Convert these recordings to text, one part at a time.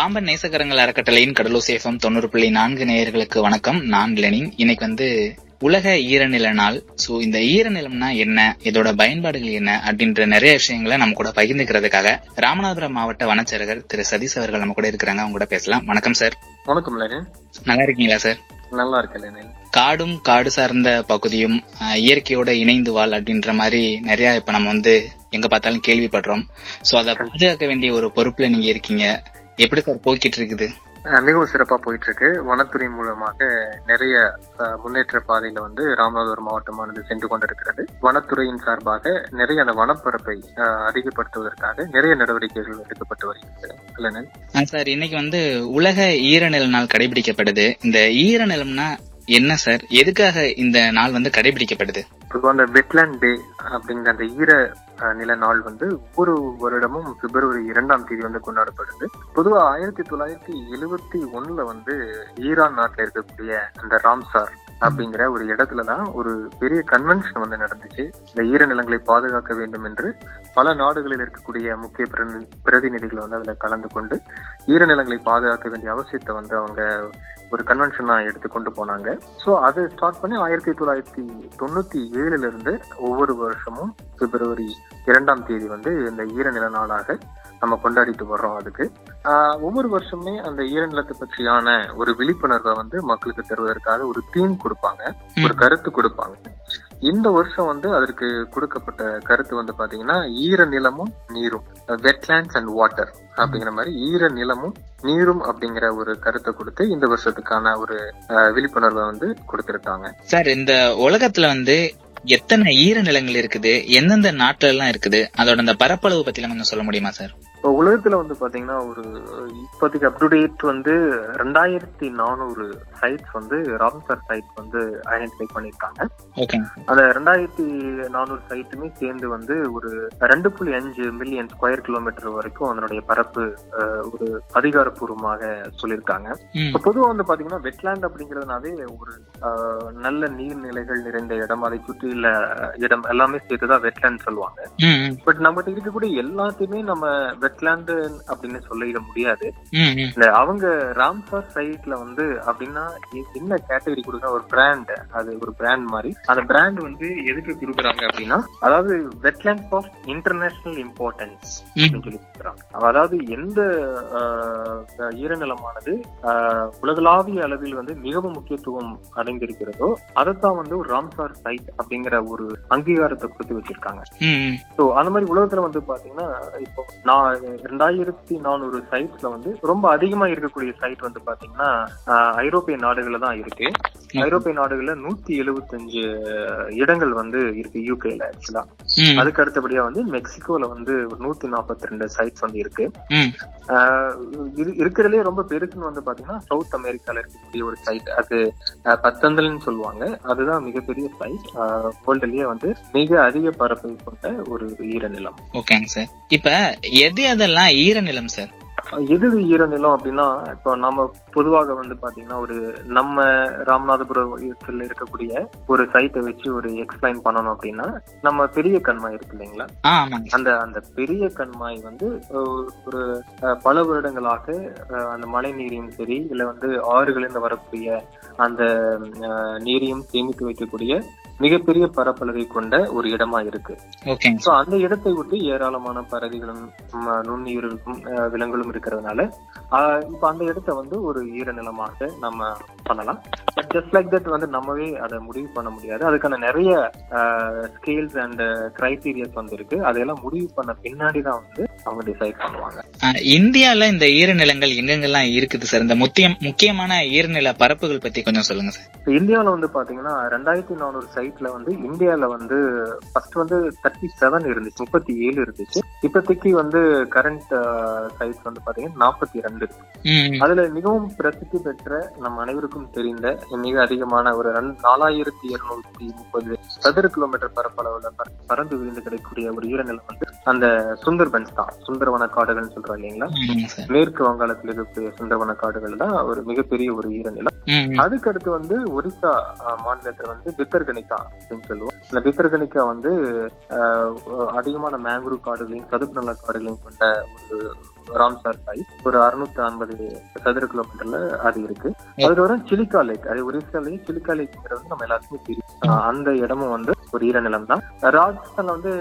பாம்பன் நேசகரங்கள் அறக்கட்டளையின் கடலூர் சேஃபம் தொண்ணூறு புள்ளி நான்கு நேயர்களுக்கு வணக்கம். நான் லெனின். இன்னைக்கு வந்து உலக ஈரநில நாள் சோ இந்த ஈரநிலம்னா என்ன இதோட பயன்பாடுகள் என்ன அப்படின்ற நிறைய விஷயங்களை நம்ம கூட பகிர்ந்துக்கிறதுக்காக ராமநாதபுரம் மாவட்ட வனச்சரகர் திரு சதீஷ் அவர்கள் நம்ம கூட இருக்கிறாங்க. அவங்க கூட பேசலாம். வணக்கம் சார் வணக்கம் நல்லா இருக்கீங்களா சார் நல்லா இருக்கேன் காடும் காடு சார்ந்த பகுதியும் இயற்கையோட இணைந்து வாழ் அப்படின்ற மாதிரி நிறைய இப்ப நம்ம வந்து எங்க பார்த்தாலும் கேள்விப்படுறோம். சோ அதை பாதுகாக்க வேண்டிய ஒரு பொறுப்புல நீங்க இருக்கீங்க. எப்படி சார் போய்கிட்டு இருக்குது மிகவும் சிறப்பா போயிட்டு இருக்கு வனத்துறை மூலமாக நிறைய முன்னேற்ற பாதையில வந்து ராமநாதபுரம் மாவட்டமானது சென்று கொண்டிருக்கிறது. வனத்துறையின் சார்பாக நிறைய அந்த வனப்பரப்பை அதிகப்படுத்துவதற்காக நிறைய நடவடிக்கைகள் எடுக்கப்பட்டு வருகிறது. சார் இன்னைக்கு வந்து உலக ஈரநில நாள் கடைபிடிக்கப்படுது. இந்த ஈரநிலம்னா என்ன சார்? எதுக்காக இந்த நாள் வந்து கடைபிடிக்கப்படுது? பொதுவாக அந்த வெட்லேண்ட் டே அப்படிங்கிற அந்த ஈர நில நாள் வந்து ஒவ்வொரு வருடமும் பிப்ரவரி இரண்டாம் தேதி வந்து கொண்டாடப்படுது. பொதுவா ஆயிரத்தி தொள்ளாயிரத்தி எழுவத்தி ஒண்ணுல வந்து ஈரான் நாட்டில் இருக்கக்கூடிய அந்த ராம்சார் அப்படிங்கிற ஒரு இடத்துல தான் ஒரு பெரிய கன்வென்ஷன் வந்து நடந்துச்சு. இந்த ஈர நிலங்களை பாதுகாக்க வேண்டும் என்று பல நாடுகளில் இருக்கக்கூடிய முக்கிய பிரதி- பிரதிநிதிகள் வந்து அதில் கலந்து கொண்டு ஈர நிலங்களை பாதுகாக்க வேண்டிய அவசியத்தை வந்து அவங்க ஒரு கன்வென்ஷனா எடுத்து கொண்டு போனாங்க. ஸோ அது ஸ்டார்ட் பண்ணி ஆயிரத்தி தொள்ளாயிரத்தி தொண்ணூத்தி ஏழுல இருந்து ஒவ்வொரு வருஷமும் பிப்ரவரி இரண்டாம் தேதி வந்து இந்த ஈரநில நாளாக நம்ம கொண்டாடிட்டு வர்றோம் அதுக்கு. ஒவ்வொரு வருஷமே அந்த ஈரநிலத்தை பற்றியான ஒரு விழிப்புணர்வை வந்து மக்களுக்கு தருவதற்காக ஒரு தீம் கொடுப்பாங்க. ஒரு கருத்து கொடுப்பாங்க. இந்த வருஷம் வந்து அதற்கு கொடுக்கப்பட்ட கருத்து வந்து பாத்தீங்கன்னா ஈர நிலமும் நீரும். வெட்லேண்ட்ஸ் அண்ட் வாட்டர் அப்படிங்கிற மாதிரி ஈர நிலமும் நீரும் அப்படிங்கிற ஒரு கருத்தை கொடுத்து இந்த வருஷத்துக்கான ஒரு விழிப்புணர்வை வந்து கொடுத்திருக்காங்க. சார் இந்த உலகத்துல வந்து எத்தனை ஈரநிலங்கள் இருக்குது? எந்தெந்த நாட்டுல எல்லாம் இருக்குது? அதோட அந்த பரப்பளவு பத்தி கொஞ்சம் சொல்ல முடியுமா சார்? இப்போ உலகத்துல வந்து பாத்தீங்கன்னா ஒரு இப்போதைக்கு அப் டு டேட் வந்து ரெண்டாயிரத்தி நானூறு சைட்ஸ் வந்து ராம்சர் சைட் வந்து ஐடென்டிஃபை பண்ணியிருக்காங்க அந்த ரெண்டாயிரத்தி நானூறு சைட்டுமே சேர்ந்து வந்து ஒரு ரெண்டு புள்ளி அஞ்சு மில்லியன் ஸ்கொயர் கிலோமீட்டர் வரைக்கும் அதனுடைய பரப்பு ஒரு அதிகாரப்பூர்வமாக சொல்லியிருக்காங்க இப்போ பொதுவா வந்து பாத்தீங்கன்னா வெட்லேண்ட் அப்படிங்கறதுனாவே ஒரு நல்ல நீர்நிலைகள் நிறைந்த இடம் அதை சுற்றியுள்ள இடம் எல்லாமே சேர்த்துதான் வெட்லேண்ட் சொல்லுவாங்க. பட் நம்மகிட்ட இருக்கக்கூடிய எல்லாத்தையுமே நம்ம வெட்லேண்ட் அப்படின்னு சொல்லிட முடியாது. இந்த அவங்க ராம்சார் சைட்ல வந்து அப்படின்னா என்ன கேட்டகரி கொடுக்குற ஒரு பிராண்ட் அது ஒரு பிராண்ட் மாதிரி. அந்த பிராண்ட் வந்து எதுக்கு கொடுக்குறாங்க அப்படின்னா அதாவது வெட்லேண்ட்ஸ் ஆஃப் இன்டர்நேஷனல் இம்பார்ட்டன்ஸ் அப்படின்னு சொல்லி கொடுக்குறாங்க. அதாவது எந்த ஈரநிலமானது உலகளாவிய அளவில் வந்து மிகவும் முக்கியத்துவம் அடைந்திருக்கிறதோ அதைத்தான் வந்து ஒரு ராம்சார் சைட் அப்படிங்கிற ஒரு அங்கீகாரத்தை கொடுத்து வச்சிருக்காங்க. ஸோ அந்த மாதிரி உலகத்துல வந்து பாத்தீங்கன்னா இப்போ நான் ரெண்டாயிரத்தி நானூறு சைட்ஸ்ல வந்து ரொம்ப அதிகமா இருக்கக்கூடிய சைட் வந்து பாத்தீங்கன்னா ஐரோப்பிய நாடுகள்ல தான் இருக்கு. ஐரோப்பிய நாடுகள்ல நூத்தி எழுபத்தஞ்சு இடங்கள் வந்து இருக்கு யூகேல ஆக்சுவலா அதுக்கு அடுத்தபடியா வந்து மெக்சிகோல வந்து நூத்தி நாற்பத்தி ரெண்டு சைட்ஸ் வந்து இருக்கு. இருக்கிறதுலே ரொம்ப பெருசுன்னு வந்து பாத்தீங்கன்னா சவுத் அமெரிக்கால இருக்கக்கூடிய ஒரு சைட் அது பத்தந்தல்னு சொல்லுவாங்க. அதுதான் மிகப்பெரிய சைட் வேர்ல்டுலயே வந்து மிக அதிக பரப்பை கொண்ட ஒரு ஈரநிலம். ஓகேங்க சார். இப்ப எது அதெல்லாம் ஈரநிலம் சார் எது ஈரநிலம் அப்படின்னா இப்போ நம்ம பொதுவாக வந்து பாத்தீங்கன்னா ஒரு நம்ம ராமநாதபுரத்தில் இருக்கக்கூடிய ஒரு சைட்டை வச்சு ஒரு எக்ஸ்பிளைன் பண்ணணும் அப்படின்னா நம்ம பெரிய கண்மாய் இருக்கு இல்லைங்களா? அந்த அந்த பெரிய கண்மாய் வந்து ஒரு பல வருடங்களாக அந்த மழை நீரையும் சரி இல்ல வந்து ஆறுகளிலிருந்து வரக்கூடிய அந்த நீரையும் சேமித்து வைக்கக்கூடிய மிகப்பெரிய பரப்பளவை கொண்ட ஒரு இடமா இருக்கு. சோ அந்த இடத்தை விட்டு ஏராளமான பறவைகளும் நுண்ணுயிர்களும் விலங்குகளும் இருக்கிறதுனால இப்ப அந்த இடத்தை வந்து ஒரு ஈரநிலமாக நம்ம பண்ணலாம். பட் ஜஸ்ட் லைக் தட் வந்து நம்மவே அதை முடிவு பண்ண முடியாது. அதுக்கான நிறைய ஸ்கேல்ஸ் அண்ட் கிரைட்டீரியாஸ் வந்து இருக்கு. அதையெல்லாம் முடிவு பண்ண பின்னாடி தான் வந்து அவங்க டிசைட் பண்ணுவாங்க. இந்தியால இந்த ஈரநிலங்கள் எங்கெங்கெல்லாம் இருக்குது சார் இந்த முக்கியம் முக்கியமான ஈரநில பரப்புகள் பத்தி கொஞ்சம் சொல்லுங்க சார் இப்ப இந்தியால வந்து பாத்தீங்கன்னா ரெண்டாயிரத்தி நானூறு சைட்ல வந்து இந்தியால வந்து ஃபர்ஸ்ட் வந்து தேர்ட்டி செவன் இருந்துச்சு முப்பத்தி ஏழு இருந்துச்சு. இப்போதைக்கு வந்து கரண்ட் சைட்ஸ் வந்து பாத்தீங்கன்னா நாற்பத்தி ரெண்டு இருக்கு. அதுல மிகவும் பிரசித்தி பெற்ற நம் அனைவருக்கும் தெரிந்த மிக அதிகமான ஒரு நாலாயிரத்தி இருநூத்தி முப்பது சதுர கிலோமீட்டர் பரப்பளவுல பறந்து விழுந்து கிடைக்கக்கூடிய ஒரு ஈரநிலம் வந்து அந்த சுந்தர்பன்ஸ் தான். சுந்தரவன காடுகள்னு சொல்றோம் இல்லைங்களா? மேற்கு வங்காளத்தில் இருக்கக்கூடிய சுந்தரவன காடுகள் தான் ஒரு மிகப்பெரிய ஒரு ஈரநிலம் ம் ம், அதுக்கு அடுத்து வந்து ஒரிசா மாநிலத்துல வந்து பித்தர்கனிக்கா அப்படின்னு சொல்லுவோம். இந்த பித்தர்கனிக்கா வந்து அதிகமான மேங்க்ரூவ் காடுகளையும் சதுப்பு நில காடுகளையும் கொண்ட ஒரு ராம்சார் சைட் ஒரு அறுநூத்தி ஐம்பது சதுர கிலோமீட்டர்ல அது இருக்கு. வரும் சிலிக்கா லேக் அது ஒரிசா லேக் சிலிக்கா லேக்ங்கிறது நம்ம எல்லாத்துக்குமே தெரியும். அந்த இடமும் வந்து ஒரு ஈரநிலம் தான் ராஜஸ்தான்ல வந்து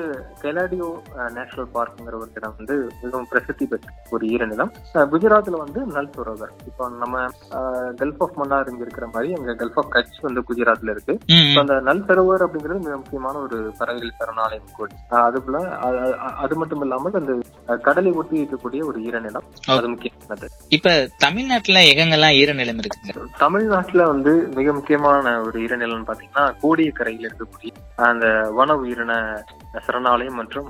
கெலாடியோ நேஷனல் பார்க்ங்கிற ஒரு இடம் வந்து மிகவும் பிரசித்தி பெற்ற ஒரு ஈரநிலம் ஆஹ் குஜராத்ல வந்து நல் சரோவர் இப்போ நம்ம கல்ஃப் ஆஃப் மன்னார் இங்க இருக்கிற மாதிரி அங்க கல்ஃப் ஆஃப் கட்ச் வந்து குஜராத்ல இருக்கு. அந்த நல் சரோவர் அப்படிங்கிறது மிக முக்கியமான ஒரு பறவைகள் சரணாலயம் கூட. அதுக்குள்ள அது மட்டும் இல்லாமல் அந்த கடலை ஒட்டி இருக்கக்கூடிய ஒரு ஈரநிலம் அது முக்கியமானது. இப்ப தமிழ்நாட்டுல எங்கெங்கெல்லாம் ஈரநிலம் இருக்குங்க? தமிழ்நாட்டுல வந்து மிக முக்கியமான ஒரு ஈரநிலம்னு பாத்தீங்கன்னா கோடியக்கரையில் இருக்கக்கூடிய அந்த வன உயிரின சரணாலயம் மற்றும்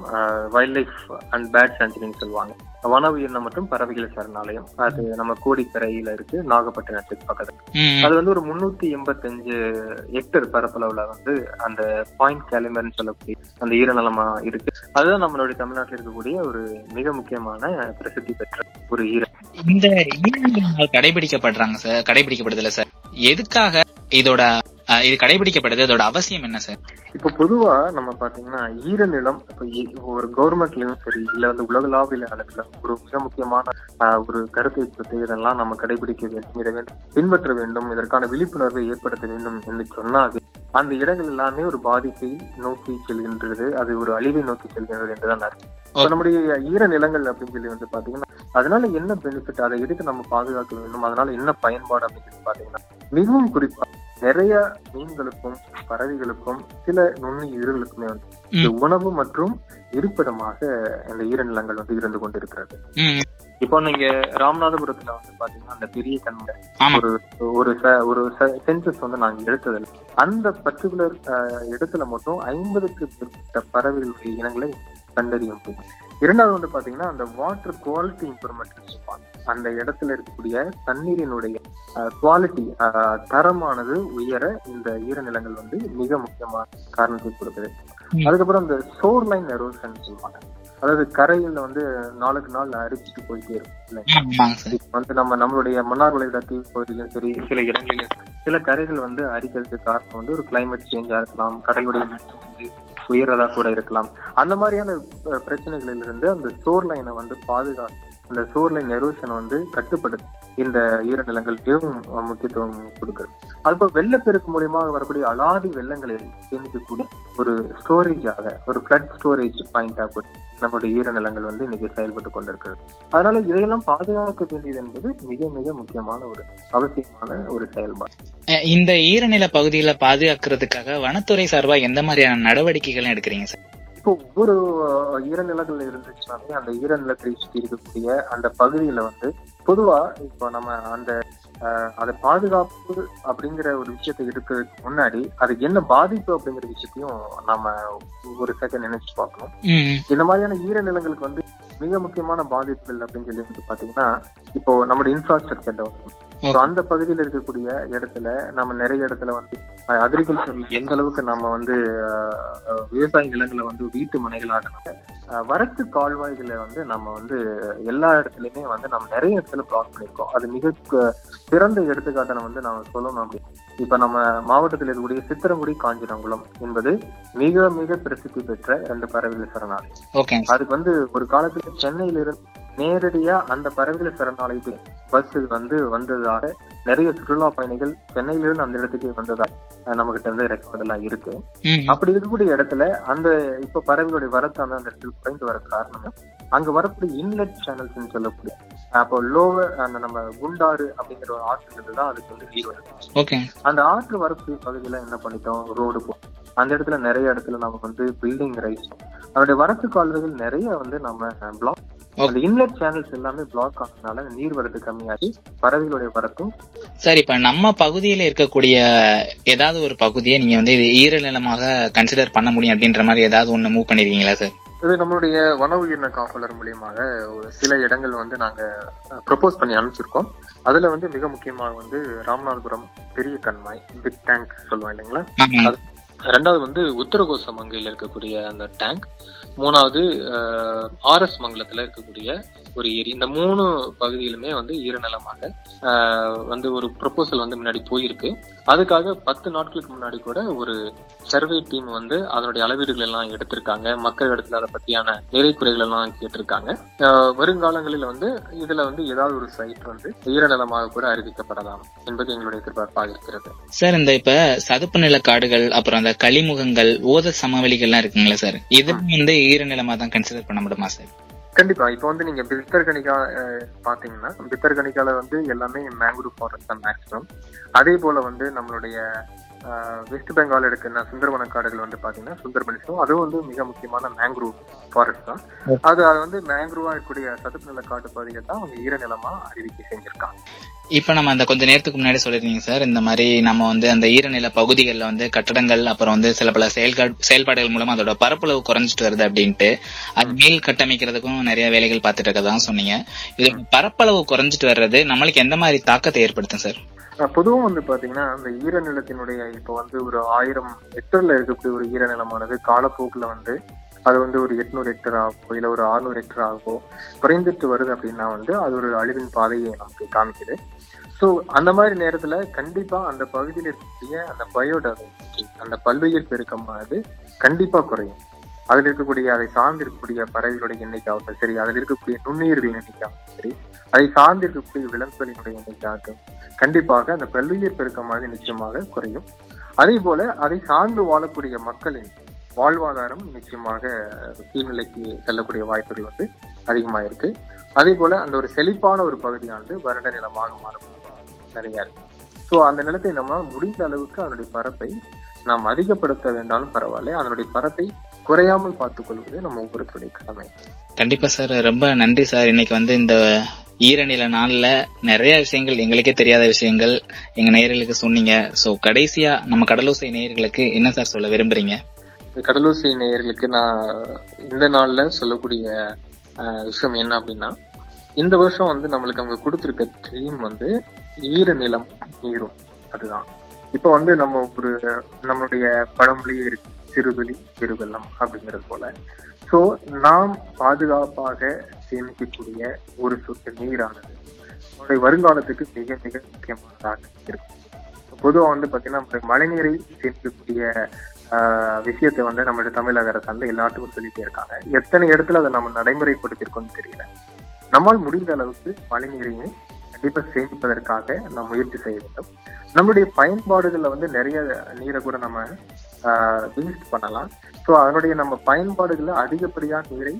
வைல்ட் லைஃப் அண்ட் பேட் சான்ச்சுரின்னு சொல்லுவாங்க. வன உயிரினம் மற்றும் பறவைகள் சரணாலயம். அது நம்ம கோடிக்கரையில இருக்கு நாகப்பட்டினத்துக்கு பக்கத்துல. அது வந்து ஒரு முன்னூத்தி எண்பத்தஞ்சு ஹெக்டர் பரப்பளவுல வந்து அந்த பாயிண்ட் கேலிமர்னு சொல்லக்கூடிய அந்த ஈரநிலமா இருக்கு. அதுதான் நம்மளுடைய தமிழ்நாட்டில் இருக்கக்கூடிய ஒரு மிக முக்கியமான பிரசித்தி பெற்ற ஒரு ஈர இந்த கடைபிடிக்கப்படுறாங்க சார் கடைபிடிக்கப்படுதுல சார். எதுக்காக இதோட இது கடைபிடிக்கப்படுது. அதோட அவசியம் என்ன சார்? இப்ப பொதுவா நம்ம பாத்தீங்கன்னா ஈரநிலம் இப்ப இ- ஒரு கவர்மெண்ட்லயும் சரி இல்ல வந்து உலகளாவிய அளவில் ஒரு மிக முக்கியமான ஒரு கருத்தை பற்றி இதெல்லாம் நம்ம கடைபிடிக்க வேண்டும் இதை பின்பற்ற வேண்டும் இதற்கான விழிப்புணர்வை ஏற்படுத்த வேண்டும் என்று சொன்னாது அந்த இடங்கள் எல்லாமே ஒரு பாதிப்பை நோக்கி செல்கின்றது அது ஒரு அழிவை நோக்கி செல்கின்றது என்றுதான் அர்த்தம். இப்ப நம்முடைய ஈர நிலங்கள் அப்படின்னு சொல்லி வந்து பாத்தீங்கன்னா அதனால என்ன பெனிஃபிட் அதை எதுக்கு நம்ம பாதுகாக்க வேண்டும் அதனால என்ன பயன்பாடு அப்படின்னு சொல்லி பாத்தீங்கன்னா மிகவும் குறிப்பா நிறைய மீன்களுக்கும் பறவைகளுக்கும் சில நுண்ணுயிர்களுக்குமே வந்து இது உணவு மற்றும் இருப்பிடமாக இந்த ஈரநிலங்கள் வந்து இருந்து கொண்டிருக்கிறது. இப்போ நீங்க ராமநாதபுரத்துல வந்து பாத்தீங்கன்னா அந்த பெரிய கண்ட. ஒரு ஒரு ஒரு சென்சஸ் வந்து நாங்க எடுத்ததில்ல. அந்த பர்டிகுலர் இடத்துல மட்டும் ஐம்பதுக்கு மேற்பட்ட பறவைகளுடைய இனங்களை கண்டறிய முடியும். இரண்டாவது வந்து பாத்தீங்கன்னா அந்த வாட்டர் குவாலிட்டி இம்ப்ரூவ்மெண்ட் சொல்லுவாங்க. அந்த இடத்துல இருக்கக்கூடிய தண்ணீரினுடைய குவாலிட்டி தரமானது உயர இந்த ஈரநிலங்கள் வந்து மிக முக்கியமான காரணத்தை கொடுக்குது. அதுக்கப்புறம் இந்த சோர் லைன் எரோஷன் சொல்லுவாங்க. அதாவது கரையில வந்து நாளுக்கு நாள் அரிச்சிட்டு போயிட்டே இருக்கும். வந்து நம்ம நம்மளுடைய மன்னார் வளைகுடா தீவு பகுதியிலும் சரி சில இடங்களிலும் சில கரைகள் வந்து அரிக்கிறதுக்கு காரணம் வந்து ஒரு கிளைமேட் சேஞ்சா இருக்கலாம் கடலுடைய உயர்றதா கூட இருக்கலாம். அந்த மாதிரியான பிரச்சனைகளிலிருந்து இருந்து அந்த சோர் லைனை வந்து பாதுகாத்து அந்த சோர் எரோஷன் வந்து கட்டுப்படுத்த இந்த ஈரநிலங்கள் மிகவும் முக்கியத்துவம் கொடுக்குது. அதுபோல் வெள்ளப்பெருக்கு மூலியமாக வரக்கூடிய அலாதி வெள்ளங்களை சேமிக்கக்கூடிய ஒரு ஸ்டோரேஜாக ஒரு ஃபிளட் ஸ்டோரேஜ் பாயிண்டாக கூட நம்முடைய ஈரநிலங்கள் வந்து இன்னைக்கு செயல்பட்டு கொண்டிருக்கிறது அதனால இதையெல்லாம் பாதுகாக்க வேண்டியது என்பது மிக மிக முக்கியமான ஒரு அவசியமான ஒரு செயல்பாடு. இந்த ஈரநில பகுதியில பாதுகாக்கிறதுக்காக வனத்துறை சார்பா எந்த மாதிரியான நடவடிக்கைகள் எடுக்கிறீங்க சார்? இப்போ ஒவ்வொரு அஹ், ஈரநிலங்கள் இருந்துச்சுனாலே அந்த ஈரநிலத்தை சுற்றி இருக்கக்கூடிய அந்த பகுதியில வந்து பொதுவா இப்போ நம்ம அந்த அதை பாதுகாப்பு அப்படிங்கிற ஒரு விஷயத்தை எடுக்கிறதுக்கு முன்னாடி அதுக்கு என்ன பாதிப்பு அப்படிங்கிற விஷயத்தையும் நம்ம ஒரு செகண்ட் நினைச்சு பார்க்கணும் இந்த மாதிரியான ஈரநிலங்களுக்கு வந்து மிக முக்கியமான பாதிப்புகள் அப்படின்னு சொல்லி வந்து பாத்தீங்கன்னா இப்போ நம்மளோட இன்ஃப்ராஸ்ட்ரக்சர் டெவலப்மெண்ட். அந்த பகுதியில் இருக்கக்கூடிய இடத்துல நம்ம நிறைய இடத்துல வந்து அக்ரிகல்ச்சர் எந்த அளவுக்கு நம்ம வந்து விவசாய நிலங்களை வந்து வீட்டு மனைகளாக வரத்து கால்வாய்களை வந்து நம்ம வந்து எல்லா இடத்துலயுமே வந்து நம்ம நிறைய இடத்துல பிளாக் பண்ணியிருக்கோம். அது மிக சிறந்த எடுத்துக்காட்டை வந்து நம்ம சொல்லணும் அப்படி. இப்ப நம்ம மாவட்டத்தில் இருக்கக்கூடிய சித்திரங்குடி காஞ்சிரங்குளம் என்பது மிக மிக பிரசித்தி பெற்ற ரெண்டு பறவைகள் சரணாலயம். அதுக்கு வந்து ஒரு காலத்துல சென்னையில இருந்து நேரடியா அந்த பறவைகள் சரணாலயத்துக்கு பஸ் வந்து வந்ததாக நிறைய சுற்றுலா பயணிகள் சென்னையில இருந்து அந்த இடத்துக்கு வந்ததாக நம்ம கிட்ட இருந்து ரெக்கார்ட் எல்லாம் இருக்கு. அப்படி இருக்கக்கூடிய இடத்துல அந்த இப்ப பறவைகளுடைய வரத்து அந்த இடத்துல குறைந்து வர காரணம் அங்க வரக்கூடிய இன்லெட் சேனல்ஸ் சொல்லக்கூடிய அப்போ லோவர் அந்த நம்ம குண்டாறு அப்படிங்கிற ஒரு ஆற்று தான் அதுக்கு வந்து நீர் வருது அந்த ஆற்று வரப்பு பகுதியில என்ன பண்ணிட்டோம்? ரோடு போ அந்த இடத்துல நிறைய இடத்துல நமக்கு வந்து பில்டிங் ரைஸ் அதோடைய வரத்து கால்வாய்கள் நிறைய வந்து நம்ம பிளாக் அந்த இன்லெட் சேனல்ஸ் எல்லாமே பிளாக் ஆனதுனால நீர் வரத்து கம்மியாகி பறவைகளுடைய வரத்தும் சார் இப்ப நம்ம பகுதியில இருக்கக்கூடிய ஏதாவது ஒரு பகுதியை நீங்க வந்து இது ஈரநிலமாக கன்சிடர் பண்ண முடியும் அப்படின்ற மாதிரி ஏதாவது ஒண்ணு மூவ் பண்ணிருக்கீங்களா சார் இது நம்மளுடைய வன உயிரின காவலர் மூலியமாக ஒரு சில இடங்கள் வந்து நாங்க ப்ரொபோஸ் பண்ணி அனுப்பிச்சிருக்கோம். அதுல வந்து மிக முக்கியமாக வந்து ராமநாதபுரம் பெரிய கண்மாய் பிக் டேங்க் சொல்லுவோம் இல்லைங்களா? ரெண்டாவது வந்து உத்தரகோச மங்கையில் இருக்கக்கூடிய அந்த டேங்க் மூணாவது ஆர்எஸ் மங்கலத்தில் இருக்கக்கூடிய ஒரு ஏரி. இந்த மூணு பகுதியிலுமே வந்து ஈரநிலமாக வந்து ஒரு ப்ரொபோசல் வந்து முன்னாடி போயிருக்கு. அதுக்காக பத்து நாட்களுக்கு முன்னாடி கூட ஒரு சர்வே டீம் வந்து அதனுடைய அளவீடுகள் எல்லாம் எடுத்திருக்காங்க. மக்கள் இடத்துல அதை பற்றியான நிறை குறைகள் எல்லாம் கேட்டிருக்காங்க. வருங்காலங்களில் வந்து இதுல வந்து ஏதாவது ஒரு சைட் வந்து ஈரநிலமாக கூட அறிவிக்கப்படலாம் என்பது எங்களுடைய எதிர்பார்ப்பாக இருக்கிறது. சார் இந்த இப்ப சதுப்பு நில காடுகள் அப்புறம் அந்த களிமுகங்கள் ஓத சமவெளிகள்லாம் இருக்குங்களா சார் இது வந்து ஈரநிலமா தான் கன்சிடர் பண்ண முடியுமா சார் கண்டிப்பா. இப்போ வந்து நீங்க பித்தர்கனிகா அஹ், பாத்தீங்கன்னா பித்தர்கனிகால வந்து எல்லாமே மேங்க்ரூவ் ஃபாரஸ்ட் தான் மேக்ஸிமம் அதே போல வந்து நம்மளுடைய வெஸ்ட் பெங்கால் எடுக்கிற சுந்தரவன காடுகள் வந்து பாத்தீங்கன்னா சுந்தர்பனிஸும் அதுவும் வந்து மிக முக்கியமான மேங்க்ரூவ் ஃபாரஸ்ட் தான். அது அது வந்து மேங்க்ரூவா இருக்கக்கூடிய சதுப்பு நில காட்டு பகுதிகள் தான் அவங்க ஈரநிலமா அறிவிக்கை செஞ்சிருக்காங்க. இப்ப நம்ம அந்த கொஞ்ச நேரத்துக்கு முன்னாடி சொல்லிருந்தீங்க சார் இந்த மாதிரி நம்ம வந்து அந்த ஈரநில பகுதிகளில் வந்து கட்டடங்கள் அப்புறம் வந்து சில பல செயல்கள் செயல்பாடுகள் மூலமா அதோட பரப்பளவு குறைஞ்சிட்டு வருது அப்படின்ட்டு அது மேல் கட்டமைக்கிறதுக்கும் நிறைய வேலைகள் பார்த்துட்டு இருக்கதா சொன்னீங்க. இது பரப்பளவு குறைஞ்சிட்டு வர்றது நம்மளுக்கு எந்த மாதிரி தாக்கத்தை ஏற்படுத்தும் சார்? பொதுவாக வந்து பார்த்தீங்கன்னா அந்த ஈரநிலத்தினுடைய இப்போ வந்து ஒரு ஆயிரம் ஹெக்டர்ல இருக்கக்கூடிய ஒரு ஈரநிலமானது காலப்போக்கில் வந்து அது வந்து ஒரு எட்நூறு ஹெக்டர் ஆகோ இல்லை ஒரு அறுநூறு ஹெக்டர் ஆகோ குறைந்துட்டு வருது அப்படின்னா வந்து அது ஒரு அழிவின் பாதையை நமக்கு காமிக்குது. ஸோ அந்த மாதிரி நேரத்தில் கண்டிப்பாக அந்த பகுதியில் இருக்கக்கூடிய அந்த பயோடைவர்சிட்டி அந்த பல்லுயிர் பெருக்கமானது கண்டிப்பாக குறையும். அதில் இருக்கக்கூடிய அதை சார்ந்து இருக்கக்கூடிய பறவைகளுடைய எண்ணிக்கையாகட்டும் சரி அதில் இருக்கக்கூடிய நுண்ணுயிர்கள் எண்ணிக்கையாகட்டும் சரி அதை சார்ந்து இருக்கக்கூடிய விலங்குகளினுடைய எண்ணிக்கையாகட்டும் கண்டிப்பாக அந்த பல்லுயிர் பெருக்கமாக நிச்சயமாக குறையும். அதே போல அதை சார்ந்து வாழக்கூடிய மக்களின் வாழ்வாதாரம் நிச்சயமாக கீழ்நிலைக்கு செல்லக்கூடிய வாய்ப்புகள் வந்து அதிகமா இருக்கு. அதே போல அந்த ஒரு செழிப்பான ஒரு பகுதியானது வறண்ட நிலமாக மாறும். நிறையா இருக்கு. ஸோ அந்த நிலத்தை நம்ம முடிந்த அளவுக்கு அதனுடைய பரப்பை நாம் அதிகப்படுத்த வேண்டாலும் பரவாயில்ல. அதனுடைய பரப்பை குறையாமல் பார்த்துக் கொள்வது நம்ம ஒவ்வொருத்தருடைய கடமை. கண்டிப்பா சார். ரொம்ப நன்றி சார். இன்னைக்கு வந்து இந்த ஈரநில நாள்ல நிறைய விஷயங்கள் எங்களுக்கே தெரியாத விஷயங்கள் எங்க நேயர்களுக்கு சொன்னீங்க. சோ கடைசியா நம்ம கடலோசை நேயர்களுக்கு என்ன சார் சொல்ல விரும்புறீங்க? கடலூசி நேயர்களுக்கு நான் இந்த நாள்ல சொல்லக்கூடிய விஷயம் என்ன அப்படின்னா இந்த வருஷம் வந்து நம்மளுக்கு அவங்க கொடுத்திருக்க ட்ரீம் வந்து ஈர நிலம் நீரும். அதுதான். இப்ப வந்து நம்ம ஒரு நம்மளுடைய பழமொழியே இருக்கு. சிறுதுளி பெருவெள்ளம் அப்படிங்கிறது போல. ஸோ நாம் பாதுகாப்பாக சேமிக்கக்கூடிய ஒரு சொட்டு நீரானது நம்முடைய வருங்காலத்துக்கு மிக மிக முக்கியமானதாக இருக்கும். பொதுவாக வந்து பார்த்தீங்கன்னா நம்மளுடைய மழைநீரை சேமிக்கக்கூடிய விஷயத்தை வந்து நம்மளுடைய தமிழக அரசு வந்து எல்லாத்துக்கும் சொல்லிட்டே இருக்காங்க. எத்தனை இடத்துல அதை நம்ம நடைமுறைப்படுத்திருக்கோம்னு தெரியல. நம்மால் முடிந்த அளவுக்கு மழைநீரையும் கண்டிப்பா சேமிப்பதற்காக நாம் முயற்சி செய்ய வேண்டும். நம்மளுடைய பயன்பாடுகளில் வந்து நிறைய நீரை கூட நம்ம வேஸ்ட் பண்ணலாம். ஸோ அதனுடைய நம்ம பயன்பாடுகளில் அதிகப்படியான நீரை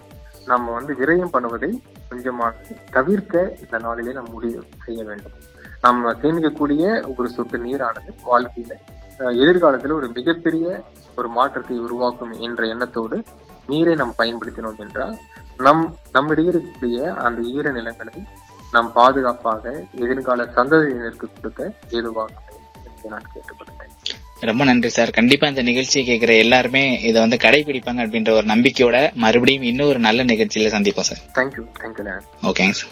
நம்ம வந்து விரயம் பண்ணுவதை கொஞ்சமாக தவிர்க்க இந்த நாளிலே நம்ம முடிவு செய்ய வேண்டும். நம்ம சேமிக்கக்கூடிய ஒரு சொட்டு நீரானது வாழ்க்கையில எதிர்காலத்தில் ஒரு மிகப்பெரிய ஒரு மாற்றத்தை உருவாக்கும் என்ற எண்ணத்தோடு நீரை நாம் பயன்படுத்தினோம் என்றால் நம் நம்மிடையே இருக்கக்கூடிய அந்த ஈர நிலங்களை நாம் பாதுகாப்பாக எதிர்கால சந்ததியினருக்கு கொடுக்க ஏதுவாக என்று நான் கேட்டுக்கொள்கிறேன். ரொம்ப நன்றி சார். கண்டிப்பா இந்த நிகழ்ச்சியை கேட்கிற எல்லாருமே இதை வந்து கடைபிடிப்பாங்க அப்படின்ற ஒரு நம்பிக்கையோட மறுபடியும் இன்னும் ஒரு நல்ல நிகழ்ச்சியில சந்திப்போம் sir. Thank you thank you ஓகேங்க சார்